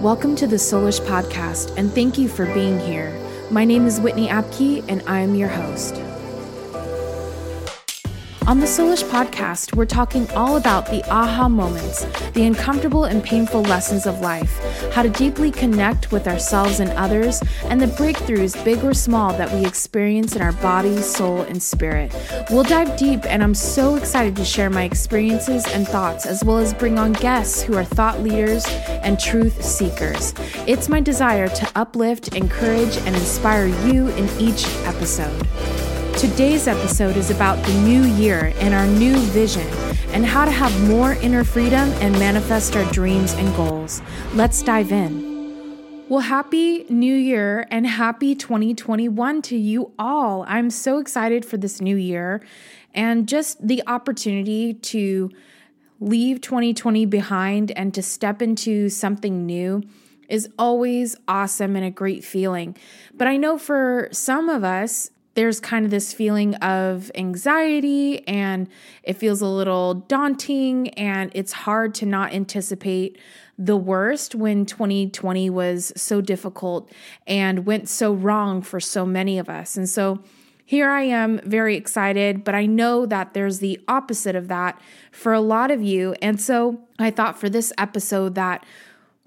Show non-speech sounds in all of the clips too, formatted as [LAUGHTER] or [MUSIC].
Welcome to the Soulish Podcast, and thank you for being here. My name is Whitney Abke, and I am your host. On the Soulish podcast, we're talking all about the aha moments, the uncomfortable and painful lessons of life, how to deeply connect with ourselves and others, and the breakthroughs, big or small, that we experience in our body, soul, and spirit. We'll dive deep, and I'm so excited to share my experiences and thoughts, as well as bring on guests who are thought leaders and truth seekers. It's my desire to uplift, encourage, and inspire you in each episode. Today's episode is about the new year and our new vision and how to have more inner freedom and manifest our dreams and goals. Let's dive in. Well, happy new year and happy 2021 to you all. I'm so excited for this new year and just the opportunity to leave 2020 behind and to step into something new is always awesome and a great feeling. But I know for some of us, there's kind of this feeling of anxiety and it feels a little daunting and it's hard to not anticipate the worst when 2020 was so difficult and went so wrong for so many of us. And so here I am very excited, but I know that there's the opposite of that for a lot of you. And so I thought for this episode that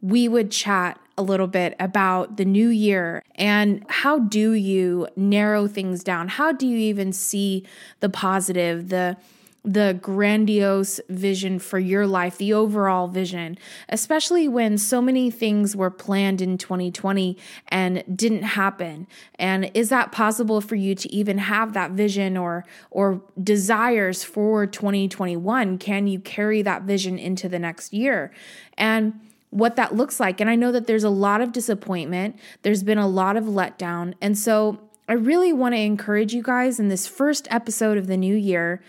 we would chat a little bit about the new year and how do you narrow things down? How do you even see the positive, the the grandiose vision for your life, the overall vision, especially when so many things were planned in 2020 and didn't happen. And is that possible for you to even have that vision or or desires for 2021? Can you carry that vision into the next year? And what that looks like. And I know that there's a lot of disappointment, there's been a lot of letdown. And so I really want to encourage you guys in this first episode of the new year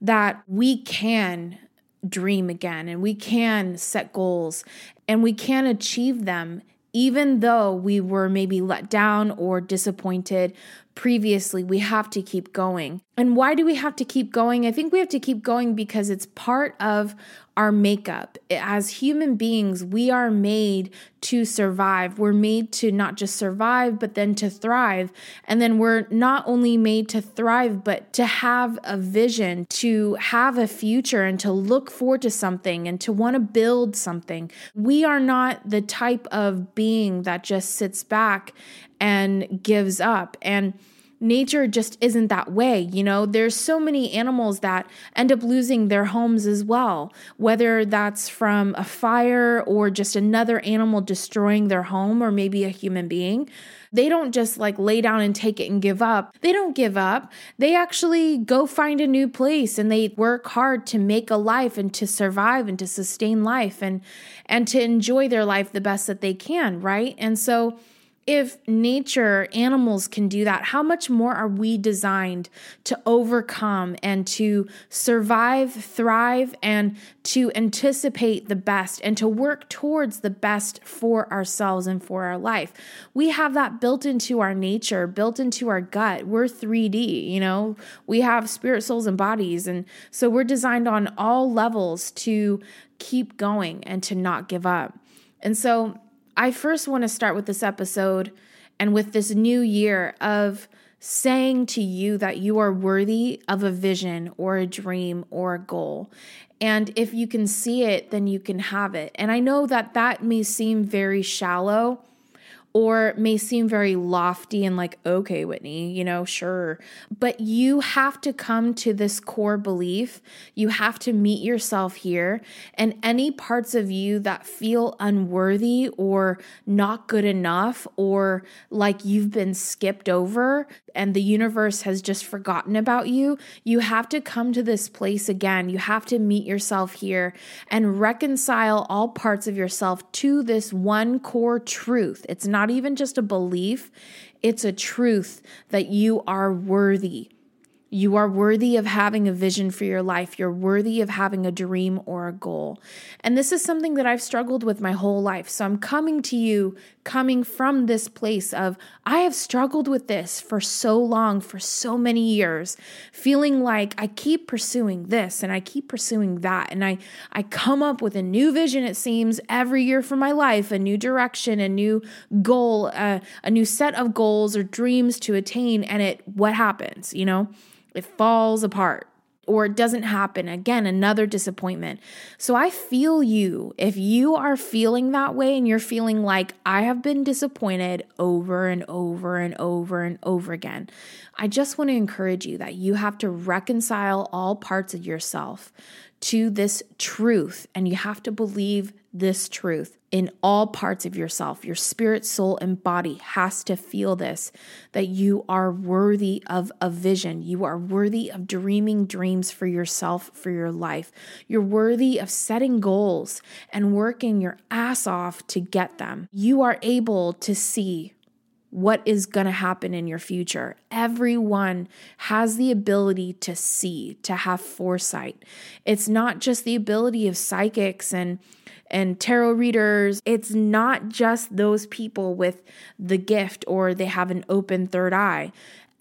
that we can dream again and we can set goals and we can achieve them even though we were maybe let down or disappointed previously, we have to keep going. And why do we have to keep going? I think we have to keep going because it's part of our makeup. As human beings, we are made to survive. We're made to not just survive, but then to thrive. And then we're not only made to thrive, but to have a vision, to have a future, and to look forward to something and to want to build something. We are not the type of being that just sits back and gives up. And nature just isn't that way. You know, there's so many animals that end up losing their homes as well, whether that's from a fire or just another animal destroying their home or maybe a human being. They don't just like lay down and take it and give up. They don't give up. They actually go find a new place and they work hard to make a life and to survive and to sustain life and and to enjoy their life the best that they can, right? And so if nature, animals can do that, how much more are we designed to overcome and to survive, thrive, and to anticipate the best and to work towards the best for ourselves and for our life? We have that built into our nature, built into our gut. We're 3D, you know, we have spirit, souls, and bodies. And so we're designed on all levels to keep going and to not give up. And so, I first want to start with this episode and with this new year of saying to you that you are worthy of a vision or a dream or a goal. And if you can see it, then you can have it. And I know that that may seem very shallow or may seem very lofty and like, okay, Whitney, you know, sure. But you have to come to this core belief. You have to meet yourself here. And any parts of you that feel unworthy or not good enough or like you've been skipped over and the universe has just forgotten about you, you have to come to this place again. You have to meet yourself here and reconcile all parts of yourself to this one core truth. It's not not even just a belief, it's a truth that you are worthy. You are worthy of having a vision for your life. You're worthy of having a dream or a goal. And this is something that I've struggled with my whole life. So I'm coming to you coming from this place of I have struggled with this for so long, for so many years, feeling like I keep pursuing this and I keep pursuing that. And I, I come up with a new vision, it seems, every year for my life, a new direction, a new goal, uh, a new set of goals or dreams to attain. And it, what happens, you know? It falls apart or it doesn't happen. Again, another disappointment. So I feel you. If you are feeling that way and you're feeling like I have been disappointed over and over and over and over again, I just want to encourage you that you have to reconcile all parts of yourself to this truth and you have to believe this truth in all parts of yourself. Your spirit, soul, and body has to feel this that you are worthy of a vision. You are worthy of dreaming dreams for yourself, for your life. You're worthy of setting goals and working your ass off to get them. You are able to see what is going to happen in your future. Everyone has the ability to see, to have foresight. It's not just the ability of psychics and and tarot readers. It's not just those people with the gift or they have an open third eye.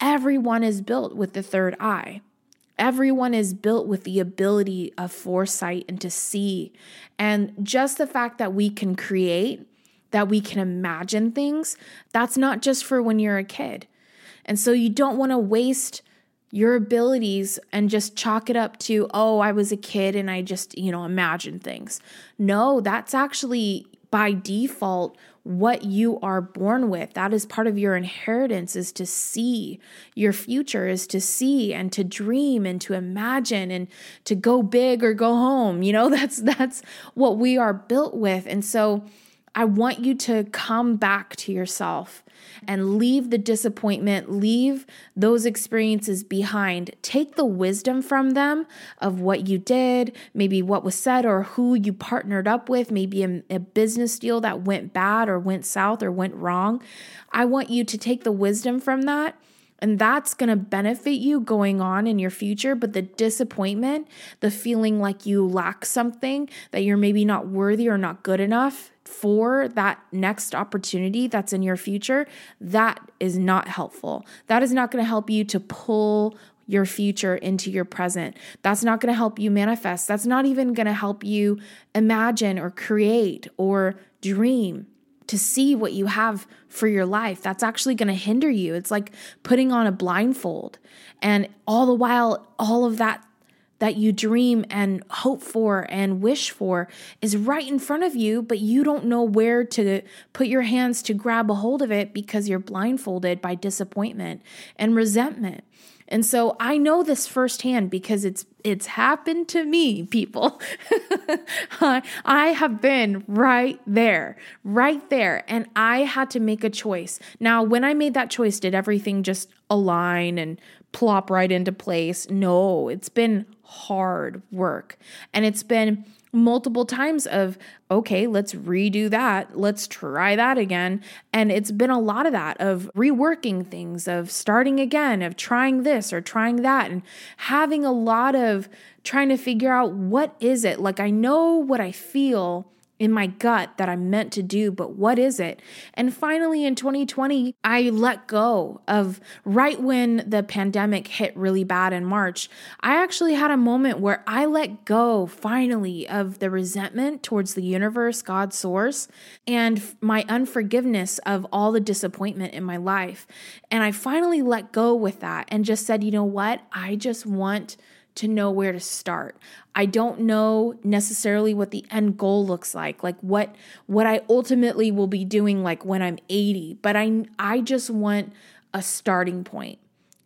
Everyone is built with the third eye. Everyone is built with the ability of foresight and to see. And just the fact that we can create, that we can imagine things, that's not just for when you're a kid. And so you don't want to waste your abilities and just chalk it up to, oh, I was a kid and I just, you know, imagine things. No, that's actually by default what you are born with. That is part of your inheritance is to see your future, is to see and to dream and to imagine and to go big or go home. You know, [LAUGHS] that's that's what we are built with. And so I want you to come back to yourself and leave the disappointment, leave those experiences behind. Take the wisdom from them of what you did, maybe what was said or who you partnered up with, maybe a, a business deal that went bad or went south or went wrong. I want you to take the wisdom from that and that's going to benefit you going on in your future. But the disappointment, the feeling like you lack something, that you're maybe not worthy or not good enough for that next opportunity that's in your future, that is not helpful. That is not going to help you to pull your future into your present. That's not going to help you manifest. That's not even going to help you imagine or create or dream to see what you have for your life. That's actually going to hinder you. It's like putting on a blindfold. And all the while, all of that that you dream and hope for and wish for is right in front of you, but you don't know where to put your hands to grab a hold of it because you're blindfolded by disappointment and resentment. And so I know this firsthand because it's it's happened to me, people. [LAUGHS] I, I have been right there, right there, and I had to make a choice. Now, when I made that choice, did everything just align and plop right into place? No, it's been hard work. And it's been multiple times of okay let's redo that let's try that again. And it's been a lot of that of reworking things of starting again of trying this or trying that and having a lot of trying to figure out what is it? Like i know what i feel in my gut that I'm meant to do, but what is it? And finally, in 2020, I let go of right when the pandemic hit really bad in March. I actually had a moment where I let go finally of the resentment towards the universe, God's source, and my unforgiveness of all the disappointment in my life. And I finally let go with that and just said, you know what? I just want to know where to start. I don't know necessarily what the end goal looks like, like what what I ultimately will be doing like when I'm 80, but I I just want a starting point.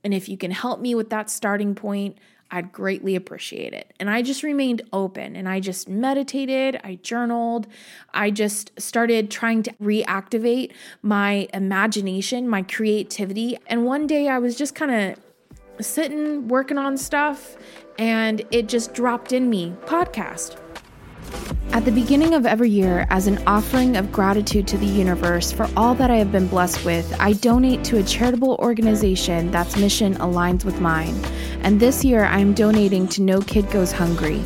And if you can help me with that starting point, I'd greatly appreciate it. And I just remained open and I just meditated, I journaled, I just started trying to reactivate my imagination, my creativity. And one day I was just kind of sitting working on stuff and it just dropped in me podcast. At the beginning of every year, as an offering of gratitude to the universe for all that I have been blessed with, I donate to a charitable organization that's mission aligns with mine. And this year, I am donating to No Kid Goes Hungry.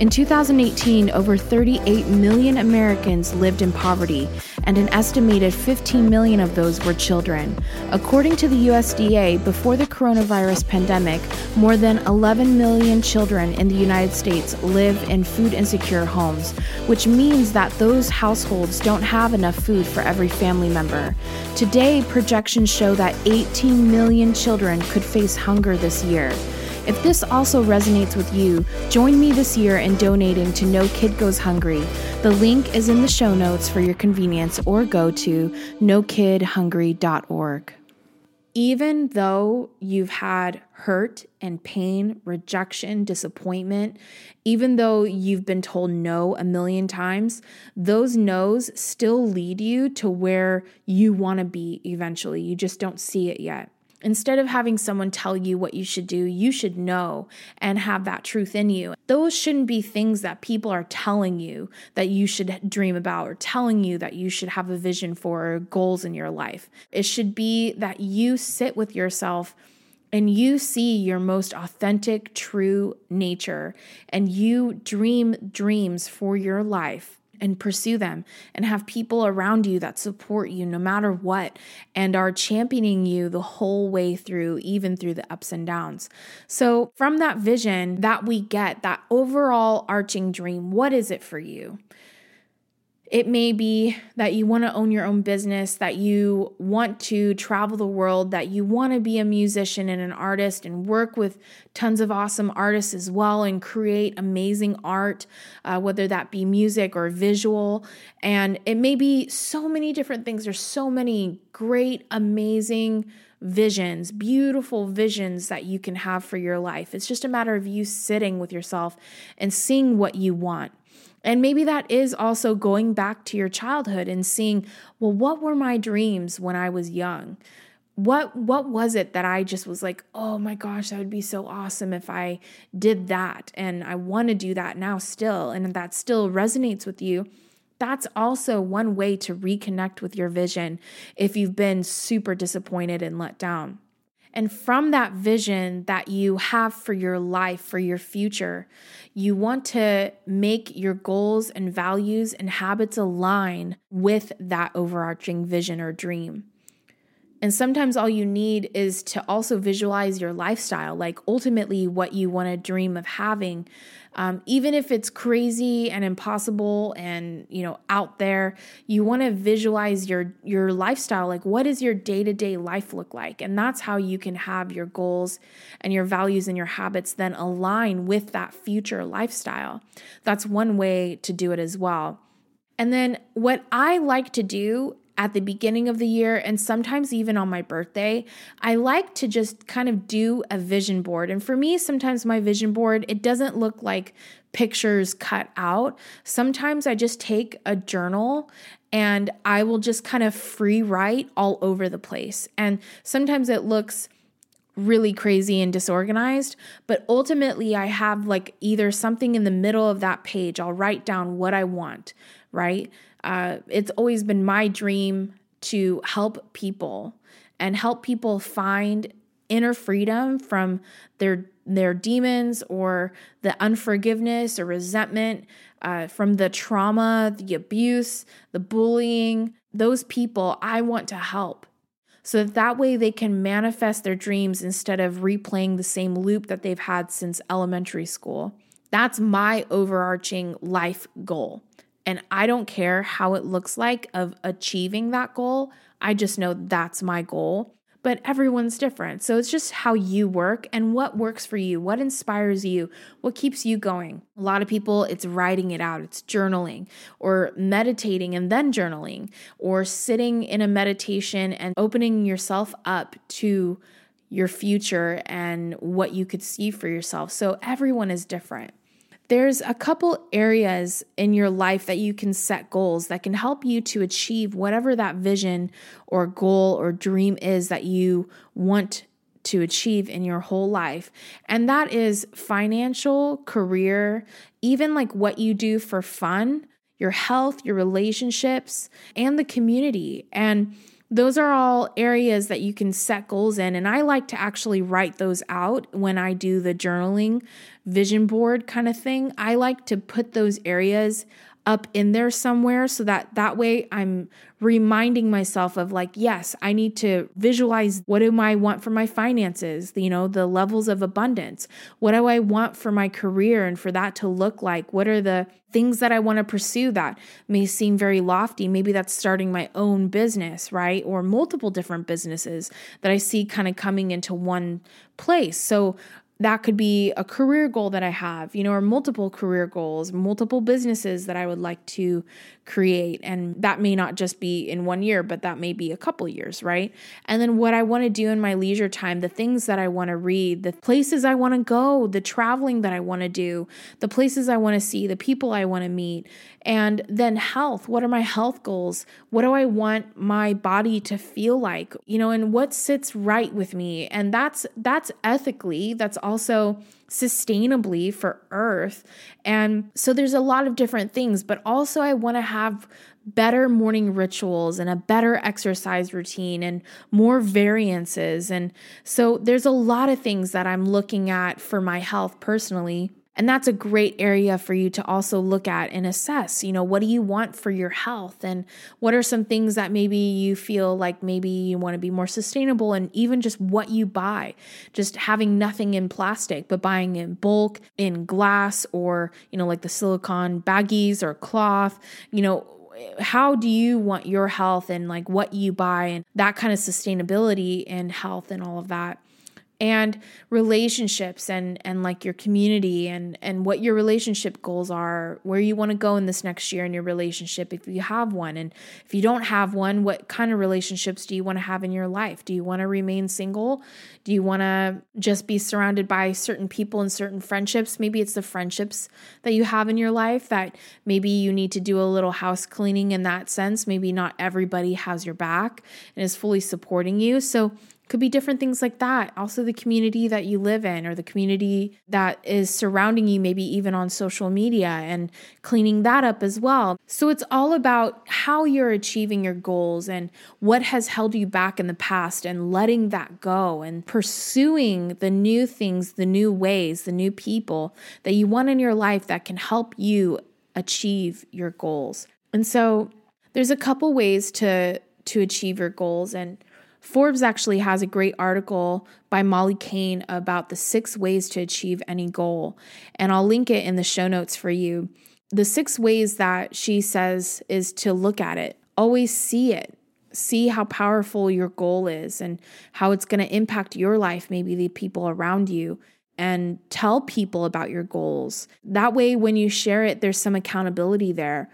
In 2018, over 38 million Americans lived in poverty, and an estimated 15 million of those were children. According to the USDA, before the coronavirus pandemic, more than 11 million children in the United States live in food insecure homes, which means that those households don't have enough food for every family member. Today, projections show that 18 million children could face hunger this year. If this also resonates with you, join me this year in donating to No Kid Goes Hungry. The link is in the show notes for your convenience or go to nokidhungry.org. Even though you've had hurt and pain, rejection, disappointment, even though you've been told no a million times, those no's still lead you to where you want to be eventually. You just don't see it yet. Instead of having someone tell you what you should do, you should know and have that truth in you. Those shouldn't be things that people are telling you that you should dream about or telling you that you should have a vision for or goals in your life. It should be that you sit with yourself and you see your most authentic, true nature and you dream dreams for your life and pursue them and have people around you that support you no matter what and are championing you the whole way through, even through the ups and downs. So, from that vision that we get, that overall arching dream, what is it for you? It may be that you want to own your own business, that you want to travel the world, that you want to be a musician and an artist and work with tons of awesome artists as well and create amazing art, uh, whether that be music or visual. And it may be so many different things. There's so many great, amazing visions, beautiful visions that you can have for your life. It's just a matter of you sitting with yourself and seeing what you want. And maybe that is also going back to your childhood and seeing, well, what were my dreams when I was young? What what was it that I just was like, "Oh my gosh, that would be so awesome if I did that." And I want to do that now still, and that still resonates with you. That's also one way to reconnect with your vision if you've been super disappointed and let down. And from that vision that you have for your life, for your future, you want to make your goals and values and habits align with that overarching vision or dream. And sometimes all you need is to also visualize your lifestyle, like ultimately what you want to dream of having. Um, even if it's crazy and impossible and you know out there, you want to visualize your your lifestyle. Like, what does your day to day life look like? And that's how you can have your goals and your values and your habits then align with that future lifestyle. That's one way to do it as well. And then what I like to do at the beginning of the year and sometimes even on my birthday, I like to just kind of do a vision board. And for me, sometimes my vision board, it doesn't look like pictures cut out. Sometimes I just take a journal and I will just kind of free write all over the place. And sometimes it looks really crazy and disorganized, but ultimately I have like either something in the middle of that page, I'll write down what I want, right? Uh, it's always been my dream to help people and help people find inner freedom from their their demons or the unforgiveness or resentment uh, from the trauma, the abuse, the bullying. Those people I want to help so that, that way they can manifest their dreams instead of replaying the same loop that they've had since elementary school. That's my overarching life goal. And I don't care how it looks like of achieving that goal. I just know that's my goal. But everyone's different. So it's just how you work and what works for you, what inspires you, what keeps you going. A lot of people, it's writing it out, it's journaling or meditating and then journaling or sitting in a meditation and opening yourself up to your future and what you could see for yourself. So everyone is different there's a couple areas in your life that you can set goals that can help you to achieve whatever that vision or goal or dream is that you want to achieve in your whole life. And that is financial, career, even like what you do for fun, your health, your relationships, and the community. And those are all areas that you can set goals in. And I like to actually write those out when I do the journaling vision board kind of thing. I like to put those areas up in there somewhere so that that way I'm reminding myself of like yes I need to visualize what do I want for my finances you know the levels of abundance. What do I want for my career and for that to look like? What are the things that I want to pursue that may seem very lofty? Maybe that's starting my own business right? Or multiple different businesses that I see kind of coming into one place. So that could be a career goal that I have, you know, or multiple career goals, multiple businesses that I would like to create. And that may not just be in one year, but that may be a couple years, right? And then what I want to do in my leisure time, the things that I want to read, the places I want to go, the traveling that I want to do, the places I want to see, the people I want to meet. And then health. What are my health goals? What do I want my body to feel like? You know, and what sits right with me? And that's that's ethically, that's also sustainably for earth. And so there's a lot of different things, but also I want to have better morning rituals and a better exercise routine and more variances. And so there's a lot of things that I'm looking at for my health personally. And that's a great area for you to also look at and assess. You know, what do you want for your health? And what are some things that maybe you feel like maybe you want to be more sustainable and even just what you buy, just having nothing in plastic, but buying in bulk, in glass, or, you know, like the silicone baggies or cloth, you know, how do you want your health and like what you buy and that kind of sustainability and health and all of that and relationships and and like your community and and what your relationship goals are where you want to go in this next year in your relationship if you have one. And if you don't have one what kind of relationships do you want to have in your life? Do you want to remain single? Do you want to just be surrounded by certain people and certain friendships? Maybe it's the friendships that you have in your life that maybe you need to do a little house cleaning in that sense. Maybe not everybody has your back and is fully supporting you. So could be different things like that. Also, the community that you live in or the community that is surrounding you, maybe even on social media, and cleaning that up as well. So, it's all about how you're achieving your goals and what has held you back in the past and letting that go and pursuing the new things, the new ways, the new people that you want in your life that can help you achieve your goals. And so, there's a couple ways to to achieve your goals and Forbes actually has a great article by Molly Kane about the six ways to achieve any goal, and I'll link it in the show notes for you. The six ways that she says is to look at it, always see it, see how powerful your goal is and how it's going to impact your life, maybe the people around you, and tell people about your goals. That way, when you share it, there's some accountability there.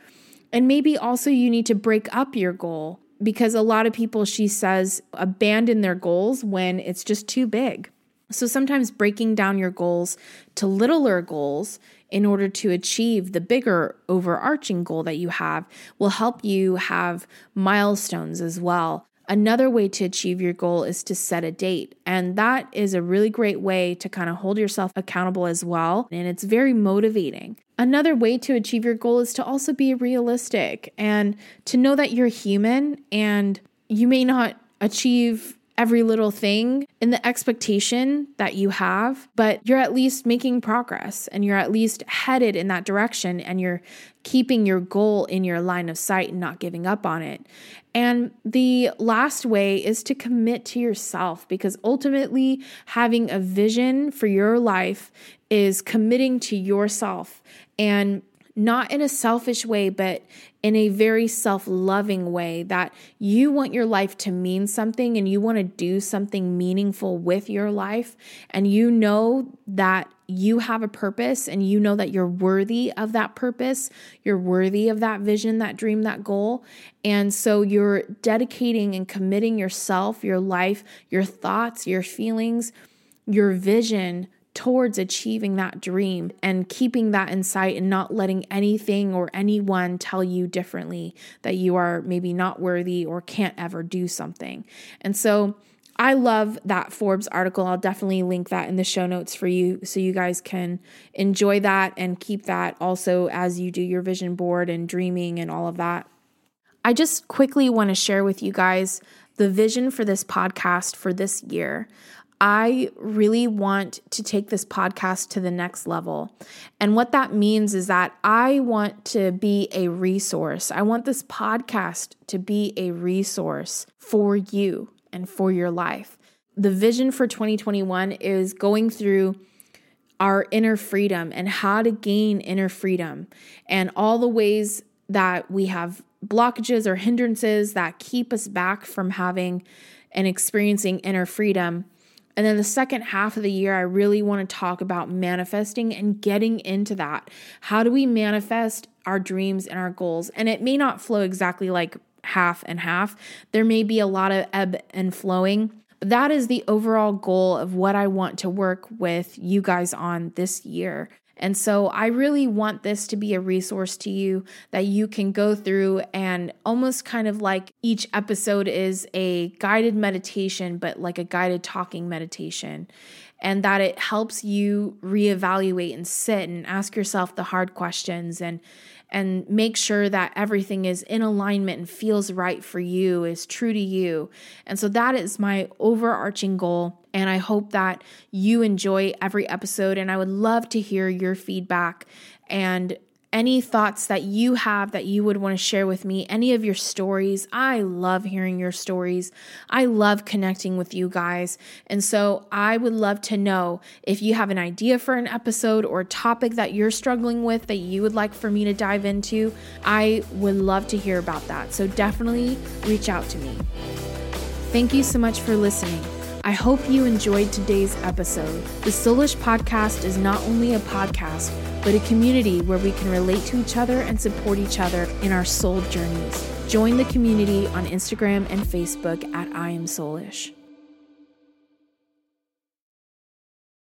And maybe also you need to break up your goal because a lot of people, she says, abandon their goals when it's just too big. So sometimes breaking down your goals to littler goals in order to achieve the bigger overarching goal that you have will help you have milestones as well. Another way to achieve your goal is to set a date. And that is a really great way to kind of hold yourself accountable as well. And it's very motivating. Another way to achieve your goal is to also be realistic and to know that you're human and you may not achieve every little thing in the expectation that you have, but you're at least making progress and you're at least headed in that direction and you're keeping your goal in your line of sight and not giving up on it. And the last way is to commit to yourself because ultimately having a vision for your life is committing to yourself and not in a selfish way, but in a very self loving way that you want your life to mean something and you want to do something meaningful with your life. And you know that you have a purpose and you know that you're worthy of that purpose. You're worthy of that vision, that dream, that goal. And so you're dedicating and committing yourself, your life, your thoughts, your feelings, your vision towards achieving that dream and keeping that in sight and not letting anything or anyone tell you differently that you are maybe not worthy or can't ever do something. And so I love that Forbes article. I'll definitely link that in the show notes for you so you guys can enjoy that and keep that also as you do your vision board and dreaming and all of that. I just quickly want to share with you guys the vision for this podcast for this year. I really want to take this podcast to the next level. And what that means is that I want to be a resource. I want this podcast to be a resource for you and for your life. The vision for 2021 is going through our inner freedom and how to gain inner freedom and all the ways that we have blockages or hindrances that keep us back from having and experiencing inner freedom and then the second half of the year, I really want to talk about manifesting and getting into that. How do we manifest our dreams and our goals? And it may not flow exactly like half and half, there may be a lot of ebb and flowing. But that is the overall goal of what I want to work with you guys on this year. And so I really want this to be a resource to you that you can go through and almost kind of like each episode is a guided meditation, but like a guided talking meditation. And that it helps you reevaluate and sit and ask yourself the hard questions and and make sure that everything is in alignment and feels right for you, is true to you. And so that is my overarching goal. And I hope that you enjoy every episode. And I would love to hear your feedback and any thoughts that you have that you would want to share with me, any of your stories. I love hearing your stories. I love connecting with you guys. And so I would love to know if you have an idea for an episode or a topic that you're struggling with that you would like for me to dive into. I would love to hear about that. So definitely reach out to me. Thank you so much for listening. I hope you enjoyed today's episode. The Soulish Podcast is not only a podcast, but a community where we can relate to each other and support each other in our soul journeys. Join the community on Instagram and Facebook at I Am Soulish.